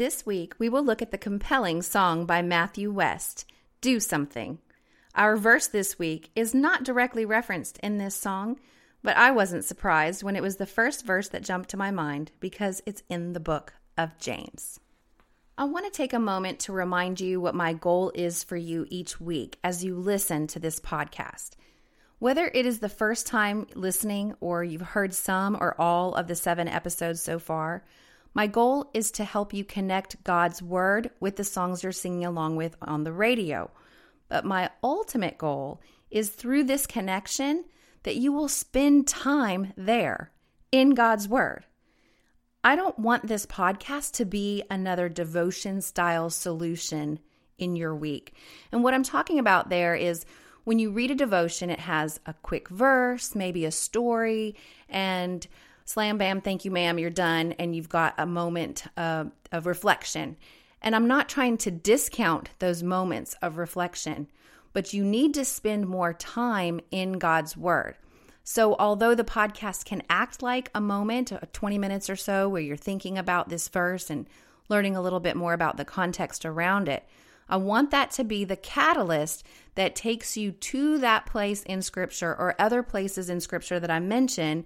This week, we will look at the compelling song by Matthew West, Do Something. Our verse this week is not directly referenced in this song, but I wasn't surprised when it was the first verse that jumped to my mind because it's in the book of James. I want to take a moment to remind you what my goal is for you each week as you listen to this podcast. Whether it is the first time listening or you've heard some or all of the seven episodes so far, my goal is to help you connect God's Word with the songs you're singing along with on the radio. But my ultimate goal is through this connection that you will spend time there in God's Word. I don't want this podcast to be another devotion style solution in your week. And what I'm talking about there is when you read a devotion, it has a quick verse, maybe a story, and slam bam, thank you, ma'am, you're done, and you've got a moment uh, of reflection. And I'm not trying to discount those moments of reflection, but you need to spend more time in God's Word. So, although the podcast can act like a moment, 20 minutes or so, where you're thinking about this verse and learning a little bit more about the context around it, I want that to be the catalyst that takes you to that place in Scripture or other places in Scripture that I mention,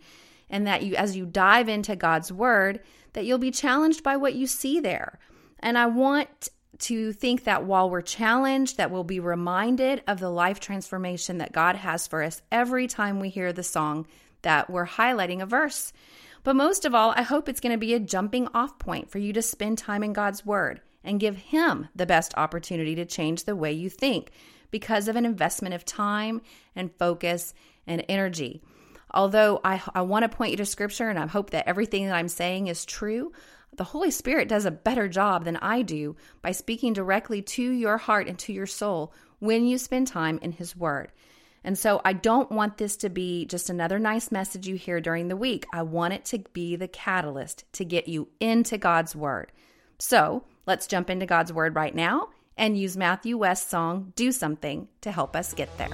and that you, as you dive into God's Word, that you'll be challenged by what you see there. And I want to think that while we're challenged, that we'll be reminded of the life transformation that God has for us every time we hear the song that we're highlighting a verse. But most of all, I hope it's going to be a jumping off point for you to spend time in God's Word and give Him the best opportunity to change the way you think because of an investment of time and focus and energy. Although I, I want to point you to Scripture and I hope that everything that I'm saying is true, the Holy Spirit does a better job than I do by speaking directly to your heart and to your soul when you spend time in His Word. And so I don't want this to be just another nice message you hear during the week. I want it to be the catalyst to get you into God's Word. So Let's jump into God's Word right now and use Matthew West's song, Do Something, to help us get there.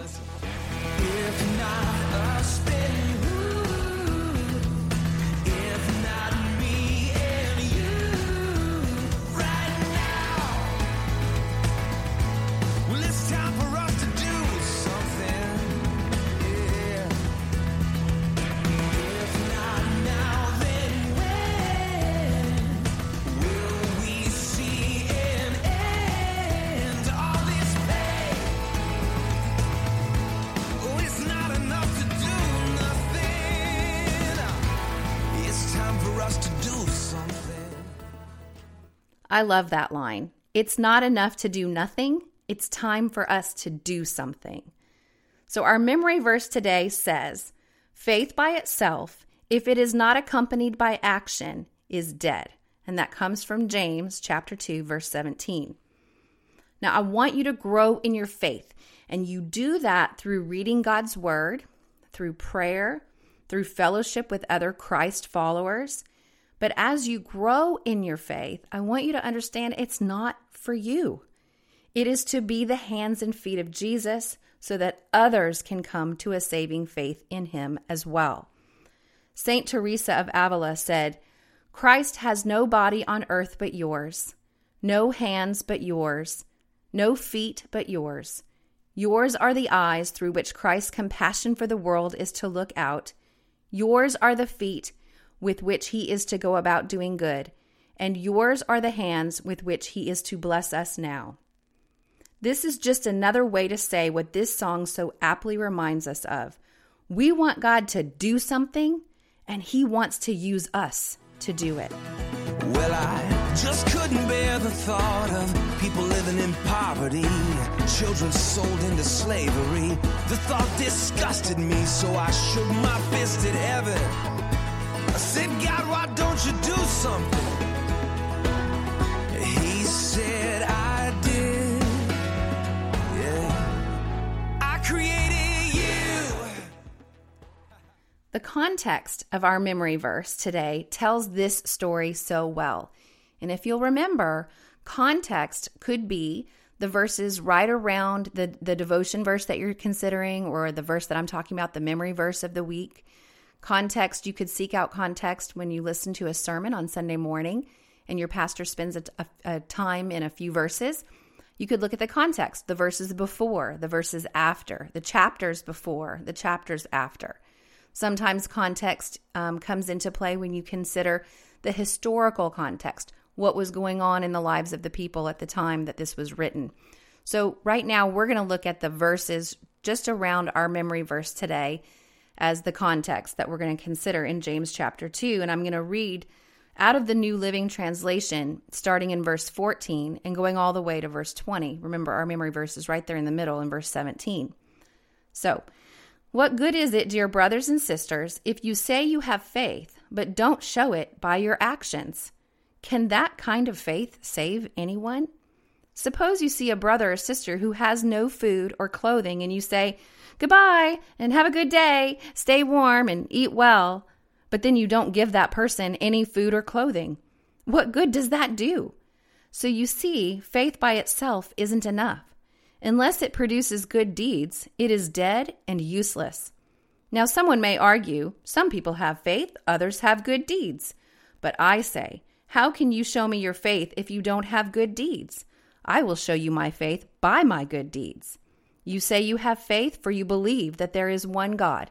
I love that line. It's not enough to do nothing, it's time for us to do something. So, our memory verse today says, Faith by itself, if it is not accompanied by action, is dead. And that comes from James chapter 2 verse 17. Now, I want you to grow in your faith, and you do that through reading God's word, through prayer, through fellowship with other Christ followers, but as you grow in your faith, I want you to understand it's not for you. It is to be the hands and feet of Jesus so that others can come to a saving faith in him as well. St. Teresa of Avila said, Christ has no body on earth but yours, no hands but yours, no feet but yours. Yours are the eyes through which Christ's compassion for the world is to look out. Yours are the feet with which he is to go about doing good, and yours are the hands with which he is to bless us now. This is just another way to say what this song so aptly reminds us of. We want God to do something, and he wants to use us to do it. Well, I just couldn't bear the thought of people living in poverty, children sold into slavery. The thought disgusted me, so I shook my fist at heaven. Said, God, why don't you do something? He said, I did. Yeah. I created you. The context of our memory verse today tells this story so well. And if you'll remember, context could be the verses right around the, the devotion verse that you're considering, or the verse that I'm talking about, the memory verse of the week. Context, you could seek out context when you listen to a sermon on Sunday morning and your pastor spends a, a, a time in a few verses. You could look at the context, the verses before, the verses after, the chapters before, the chapters after. Sometimes context um, comes into play when you consider the historical context, what was going on in the lives of the people at the time that this was written. So, right now, we're going to look at the verses just around our memory verse today as the context that we're going to consider in James chapter 2. And I'm going to read out of the New Living Translation, starting in verse 14 and going all the way to verse 20. Remember, our memory verse is right there in the middle in verse 17. So, what good is it, dear brothers and sisters, if you say you have faith, but don't show it by your actions? Can that kind of faith save anyone? Suppose you see a brother or sister who has no food or clothing, and you say, Goodbye and have a good day. Stay warm and eat well. But then you don't give that person any food or clothing. What good does that do? So you see, faith by itself isn't enough. Unless it produces good deeds, it is dead and useless. Now, someone may argue some people have faith, others have good deeds. But I say, how can you show me your faith if you don't have good deeds? I will show you my faith by my good deeds. You say you have faith, for you believe that there is one God.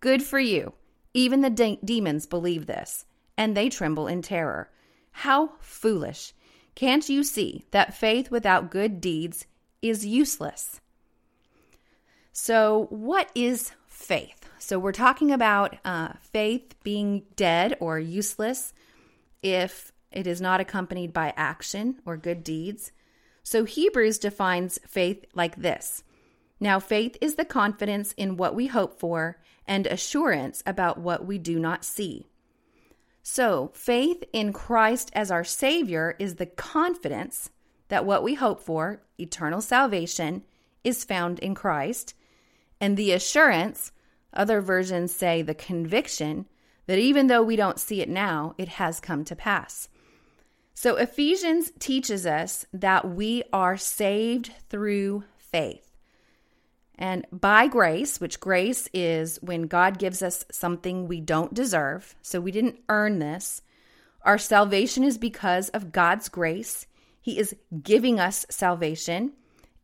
Good for you. Even the de- demons believe this, and they tremble in terror. How foolish! Can't you see that faith without good deeds is useless? So, what is faith? So, we're talking about uh, faith being dead or useless if it is not accompanied by action or good deeds. So, Hebrews defines faith like this now, faith is the confidence in what we hope for and assurance about what we do not see. So, faith in Christ as our Savior is the confidence that what we hope for, eternal salvation, is found in Christ, and the assurance, other versions say the conviction, that even though we don't see it now, it has come to pass. So, Ephesians teaches us that we are saved through faith. And by grace, which grace is when God gives us something we don't deserve, so we didn't earn this, our salvation is because of God's grace. He is giving us salvation,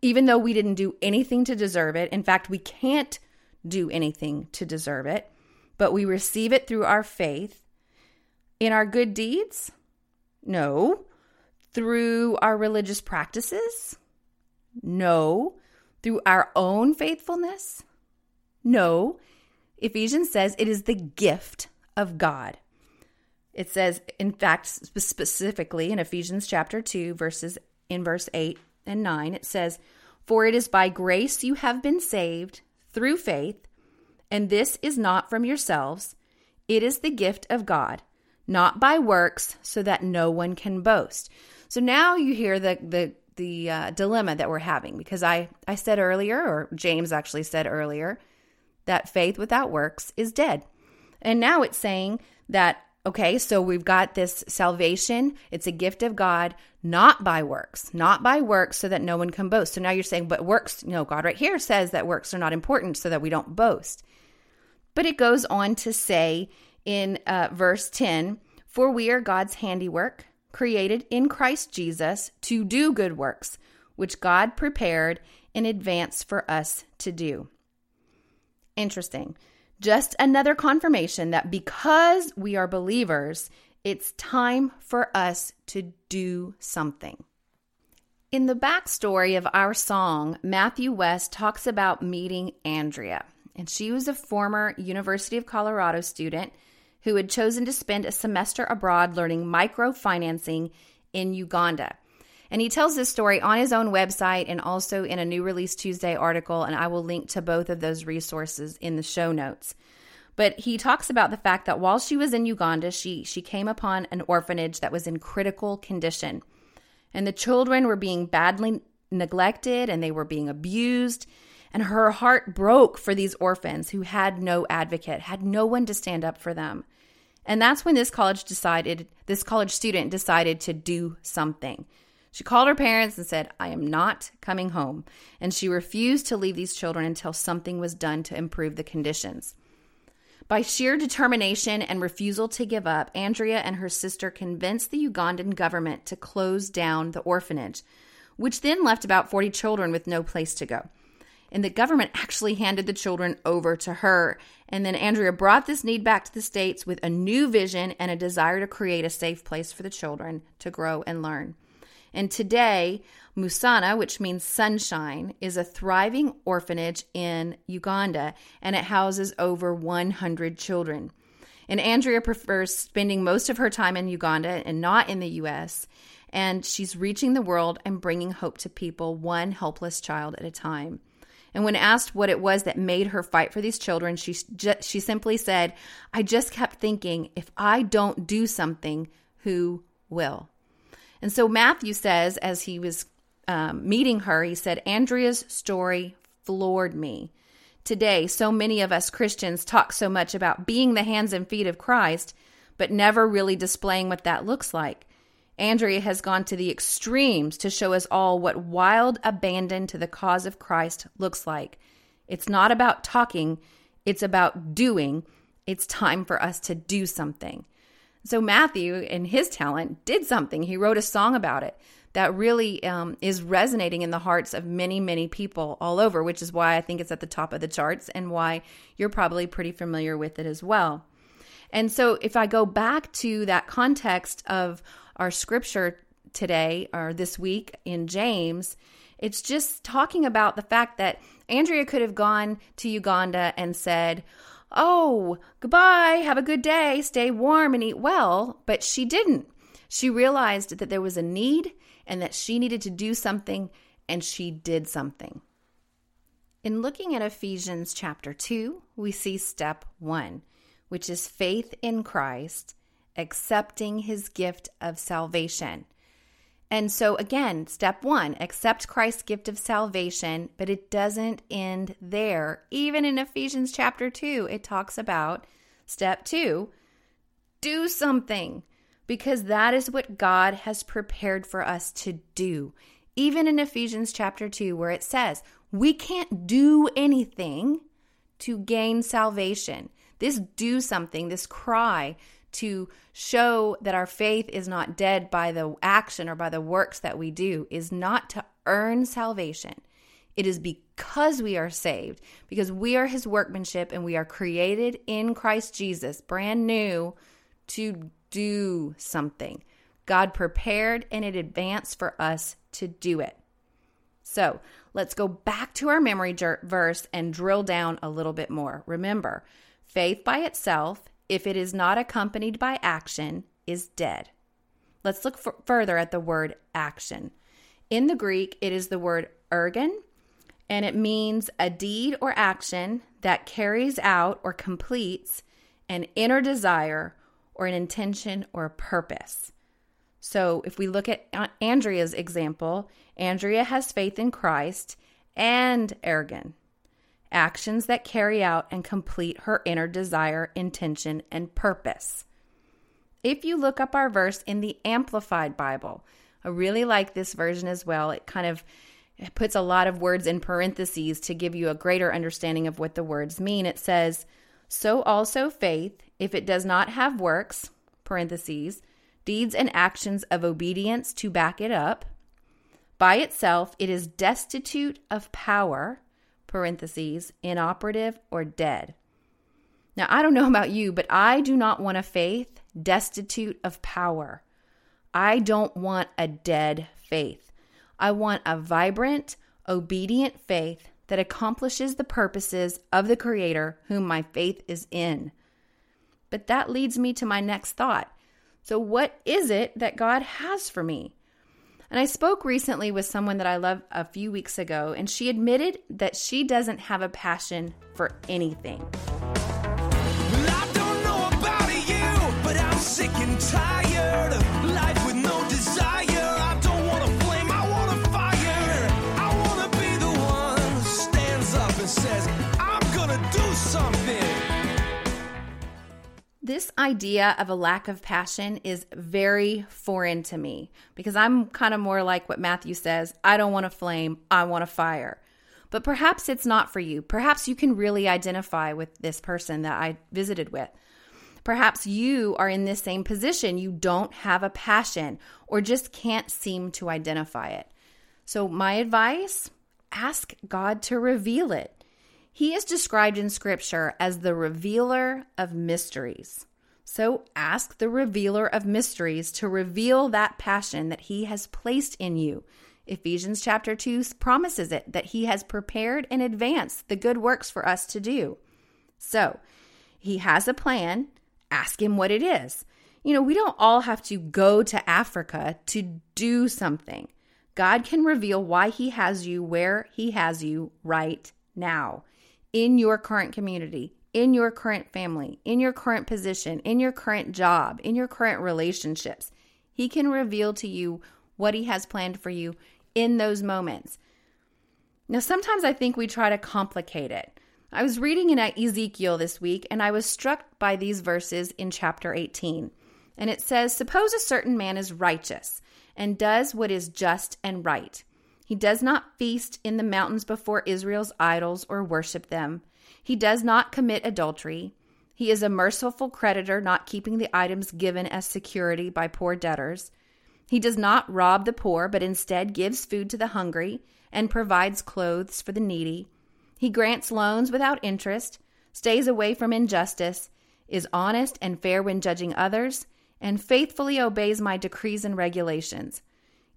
even though we didn't do anything to deserve it. In fact, we can't do anything to deserve it, but we receive it through our faith. In our good deeds? No. Through our religious practices? No through our own faithfulness? No. Ephesians says it is the gift of God. It says, in fact, specifically in Ephesians chapter 2, verses in verse 8 and 9, it says, For it is by grace you have been saved through faith, and this is not from yourselves, it is the gift of God, not by works, so that no one can boast. So now you hear the, the the uh, dilemma that we're having because I I said earlier or James actually said earlier that faith without works is dead. And now it's saying that okay, so we've got this salvation, it's a gift of God, not by works, not by works so that no one can boast. So now you're saying but works, no, God right here says that works are not important so that we don't boast. But it goes on to say in uh, verse 10, for we are God's handiwork created in Christ Jesus to do good works, which God prepared in advance for us to do. Interesting. Just another confirmation that because we are believers, it's time for us to do something. In the backstory of our song, Matthew West talks about meeting Andrea. And she was a former University of Colorado student who had chosen to spend a semester abroad learning microfinancing in Uganda. And he tells this story on his own website and also in a new release Tuesday article. And I will link to both of those resources in the show notes. But he talks about the fact that while she was in Uganda, she, she came upon an orphanage that was in critical condition. And the children were being badly neglected and they were being abused. And her heart broke for these orphans who had no advocate, had no one to stand up for them. And that's when this college decided, this college student decided to do something. She called her parents and said, I am not coming home. And she refused to leave these children until something was done to improve the conditions. By sheer determination and refusal to give up, Andrea and her sister convinced the Ugandan government to close down the orphanage, which then left about 40 children with no place to go. And the government actually handed the children over to her. And then Andrea brought this need back to the States with a new vision and a desire to create a safe place for the children to grow and learn. And today, Musana, which means sunshine, is a thriving orphanage in Uganda and it houses over 100 children. And Andrea prefers spending most of her time in Uganda and not in the US. And she's reaching the world and bringing hope to people, one helpless child at a time. And when asked what it was that made her fight for these children, she, she simply said, I just kept thinking, if I don't do something, who will? And so Matthew says, as he was um, meeting her, he said, Andrea's story floored me. Today, so many of us Christians talk so much about being the hands and feet of Christ, but never really displaying what that looks like. Andrea has gone to the extremes to show us all what wild abandon to the cause of Christ looks like. It's not about talking, it's about doing. It's time for us to do something. So, Matthew, in his talent, did something. He wrote a song about it that really um, is resonating in the hearts of many, many people all over, which is why I think it's at the top of the charts and why you're probably pretty familiar with it as well. And so, if I go back to that context of our scripture today or this week in James, it's just talking about the fact that Andrea could have gone to Uganda and said, Oh, goodbye, have a good day, stay warm and eat well. But she didn't. She realized that there was a need and that she needed to do something, and she did something. In looking at Ephesians chapter 2, we see step one, which is faith in Christ accepting his gift of salvation. And so, again, step one, accept Christ's gift of salvation, but it doesn't end there. Even in Ephesians chapter 2, it talks about step two, do something, because that is what God has prepared for us to do. Even in Ephesians chapter 2, where it says, we can't do anything to gain salvation. This do something, this cry to show that our faith is not dead by the action or by the works that we do is not to earn salvation. It is because we are saved, because we are his workmanship and we are created in Christ Jesus, brand new, to do something. God prepared in advance for us to do it. So let's go back to our memory verse and drill down a little bit more. Remember, faith by itself if it is not accompanied by action, is dead. Let's look further at the word action. In the Greek, it is the word ergon, and it means a deed or action that carries out or completes an inner desire or an intention or a purpose. So, if we look at Andrea's example, Andrea has faith in Christ and ergon actions that carry out and complete her inner desire, intention, and purpose. If you look up our verse in the Amplified Bible, I really like this version as well. It kind of it puts a lot of words in parentheses to give you a greater understanding of what the words mean. It says, So also faith, if it does not have works, parentheses, deeds and actions of obedience to back it up, by itself it is destitute of power parentheses, inoperative or dead. Now, I don't know about you, but I do not want a faith destitute of power. I don't want a dead faith. I want a vibrant, obedient faith that accomplishes the purposes of the Creator whom my faith is in. But that leads me to my next thought. So, what is it that God has for me? And I spoke recently with someone that I love a few weeks ago, and she admitted that she doesn't have a passion for anything. Well, This idea of a lack of passion is very foreign to me because I'm kind of more like what Matthew says I don't want a flame, I want a fire. But perhaps it's not for you. Perhaps you can really identify with this person that I visited with. Perhaps you are in this same position. You don't have a passion or just can't seem to identify it. So, my advice ask God to reveal it. He is described in Scripture as the revealer of mysteries. So ask the revealer of mysteries to reveal that passion that he has placed in you. Ephesians chapter 2 promises it that he has prepared in advance the good works for us to do. So, he has a plan. Ask him what it is. You know, we don't all have to go to Africa to do something. God can reveal why he has you where he has you right now in your current community, in your current family, in your current position, in your current job, in your current relationships. He can reveal to you what He has planned for you in those moments. Now, sometimes I think we try to complicate it. I was reading in Ezekiel this week and I was struck by these verses in chapter 18. And it says, Suppose a certain man is righteous and does what is just and right. He does not feast in the mountains before Israel's idols or worship them. He does not commit adultery. He is a merciful creditor, not keeping the items given as security by poor debtors. He does not rob the poor, but instead gives food to the hungry and provides clothes for the needy. He grants loans without interest, stays away from injustice, is honest and fair when judging others, and faithfully obeys my decrees and regulations.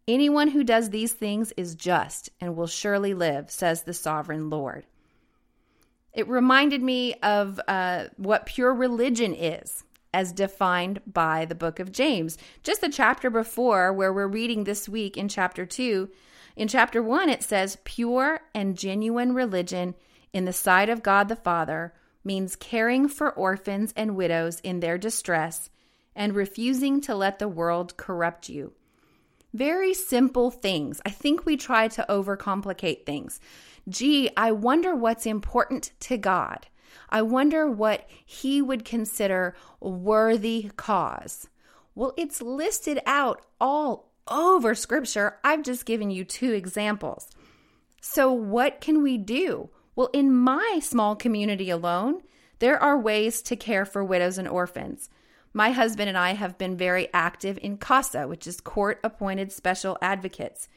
Anyone who does these things is just and will surely live, says the sovereign Lord. It reminded me of uh, what pure religion is, as defined by the book of James. Just the chapter before, where we're reading this week in chapter 2, in chapter 1, it says, Pure and genuine religion in the sight of God the Father means caring for orphans and widows in their distress and refusing to let the world corrupt you. Very simple things. I think we try to overcomplicate things. Gee, I wonder what's important to God. I wonder what He would consider worthy cause. Well, it's listed out all over Scripture. I've just given you two examples. So, what can we do? Well, in my small community alone, there are ways to care for widows and orphans. My husband and I have been very active in CASA, which is Court Appointed Special Advocates.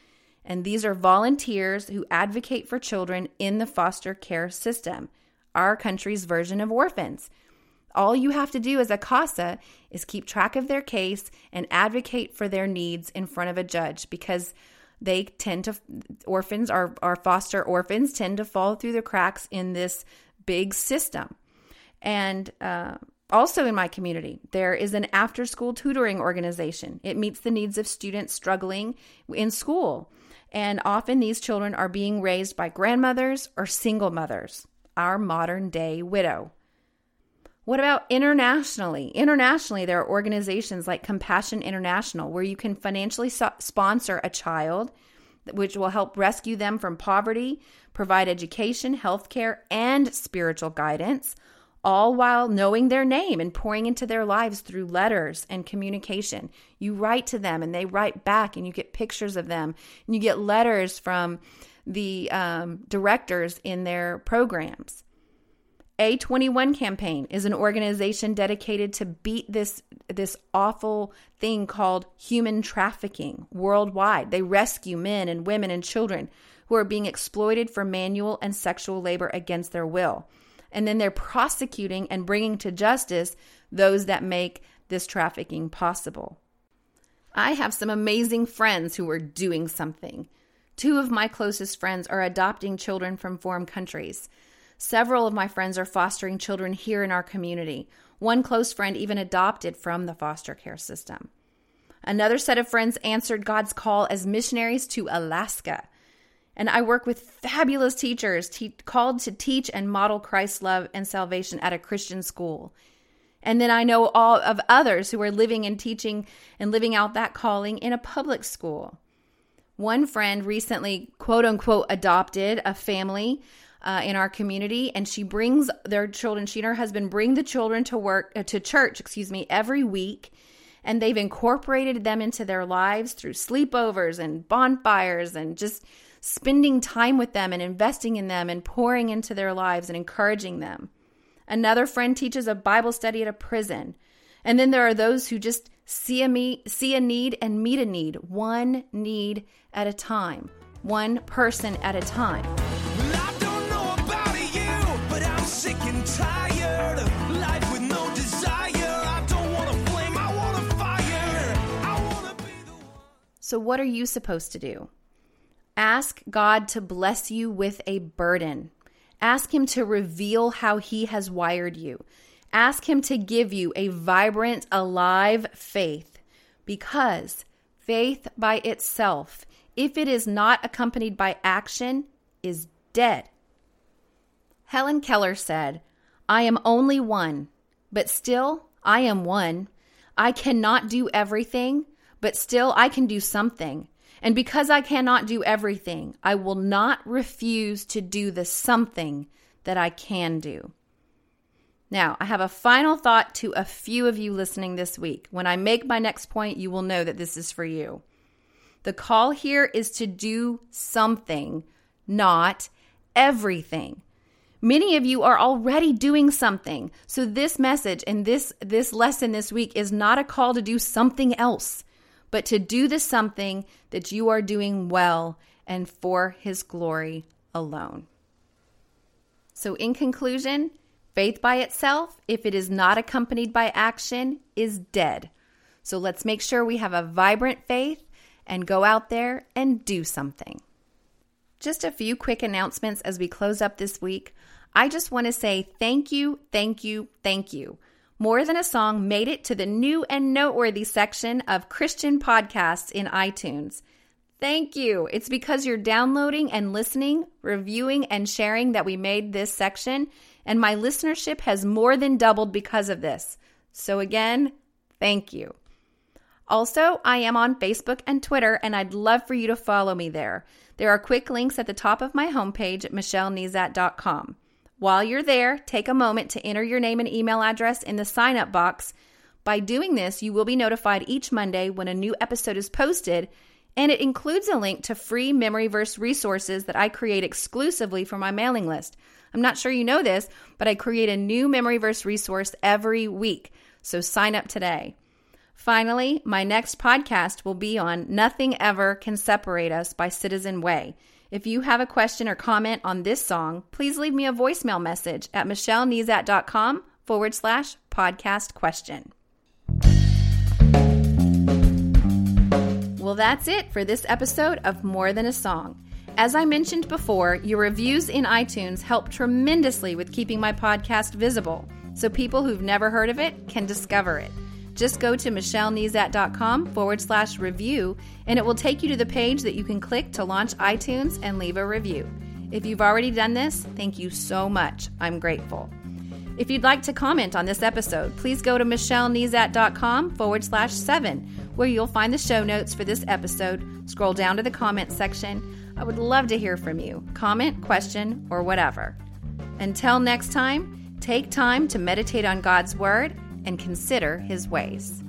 And these are volunteers who advocate for children in the foster care system, our country's version of orphans. All you have to do as a CASA is keep track of their case and advocate for their needs in front of a judge because they tend to, orphans, our, our foster orphans, tend to fall through the cracks in this big system. And uh, also, in my community, there is an after school tutoring organization. It meets the needs of students struggling in school. And often these children are being raised by grandmothers or single mothers, our modern day widow. What about internationally? Internationally, there are organizations like Compassion International where you can financially so- sponsor a child, which will help rescue them from poverty, provide education, healthcare, and spiritual guidance all while knowing their name and pouring into their lives through letters and communication. You write to them and they write back, and you get pictures of them, and you get letters from the um, directors in their programs. A21 campaign is an organization dedicated to beat this this awful thing called human trafficking worldwide. They rescue men and women and children who are being exploited for manual and sexual labor against their will. And then they're prosecuting and bringing to justice those that make this trafficking possible. I have some amazing friends who are doing something. Two of my closest friends are adopting children from foreign countries. Several of my friends are fostering children here in our community. One close friend even adopted from the foster care system. Another set of friends answered God's call as missionaries to Alaska. And I work with fabulous teachers te- called to teach and model Christ's love and salvation at a Christian school. And then I know all of others who are living and teaching and living out that calling in a public school. One friend recently, quote unquote, adopted a family uh, in our community, and she brings their children. She and her husband bring the children to work uh, to church, excuse me, every week, and they've incorporated them into their lives through sleepovers and bonfires and just spending time with them and investing in them and pouring into their lives and encouraging them. Another friend teaches a Bible study at a prison. And then there are those who just see a, me- see a need and meet a need, one need at a time, one person at a time. So, what are you supposed to do? Ask God to bless you with a burden. Ask Him to reveal how He has wired you. Ask Him to give you a vibrant, alive faith because faith by itself, if it is not accompanied by action, is dead. Helen Keller said, I am only one, but still I am one. I cannot do everything, but still I can do something. And because I cannot do everything, I will not refuse to do the something that I can do. Now, I have a final thought to a few of you listening this week. When I make my next point, you will know that this is for you. The call here is to do something, not everything. Many of you are already doing something. So this message and this this lesson this week is not a call to do something else but to do the something that you are doing well and for His glory alone. So, in conclusion, faith by itself, if it is not accompanied by action, is dead. So, let's make sure we have a vibrant faith and go out there and do something. Just a few quick announcements as we close up this week. I just want to say thank you, thank you, thank you more Than a Song made it to the new and noteworthy section of Christian podcasts in iTunes. Thank you. It's because you're downloading and listening, reviewing, and sharing that we made this section, and my listenership has more than doubled because of this. So, again, thank you. Also, I am on Facebook and Twitter, and I'd love for you to follow me there. There are quick links at the top of my homepage at michellenezat.com. While you're there, take a moment to enter your name and email address in the sign up box. By doing this, you will be notified each Monday when a new episode is posted, and it includes a link to free memory verse resources that I create exclusively for my mailing list. I'm not sure you know this, but I create a new memory verse resource every week, so sign up today. Finally, my next podcast will be on Nothing Ever Can Separate Us by Citizen Way. If you have a question or comment on this song, please leave me a voicemail message at michellenezat.com forward slash podcast question. Well, that's it for this episode of More Than a Song. As I mentioned before, your reviews in iTunes help tremendously with keeping my podcast visible so people who've never heard of it can discover it. Just go to michellenezat.com forward slash review, and it will take you to the page that you can click to launch iTunes and leave a review. If you've already done this, thank you so much. I'm grateful. If you'd like to comment on this episode, please go to michellenezat.com forward slash seven, where you'll find the show notes for this episode. Scroll down to the comment section. I would love to hear from you. Comment, question, or whatever. Until next time, take time to meditate on God's Word and consider his ways.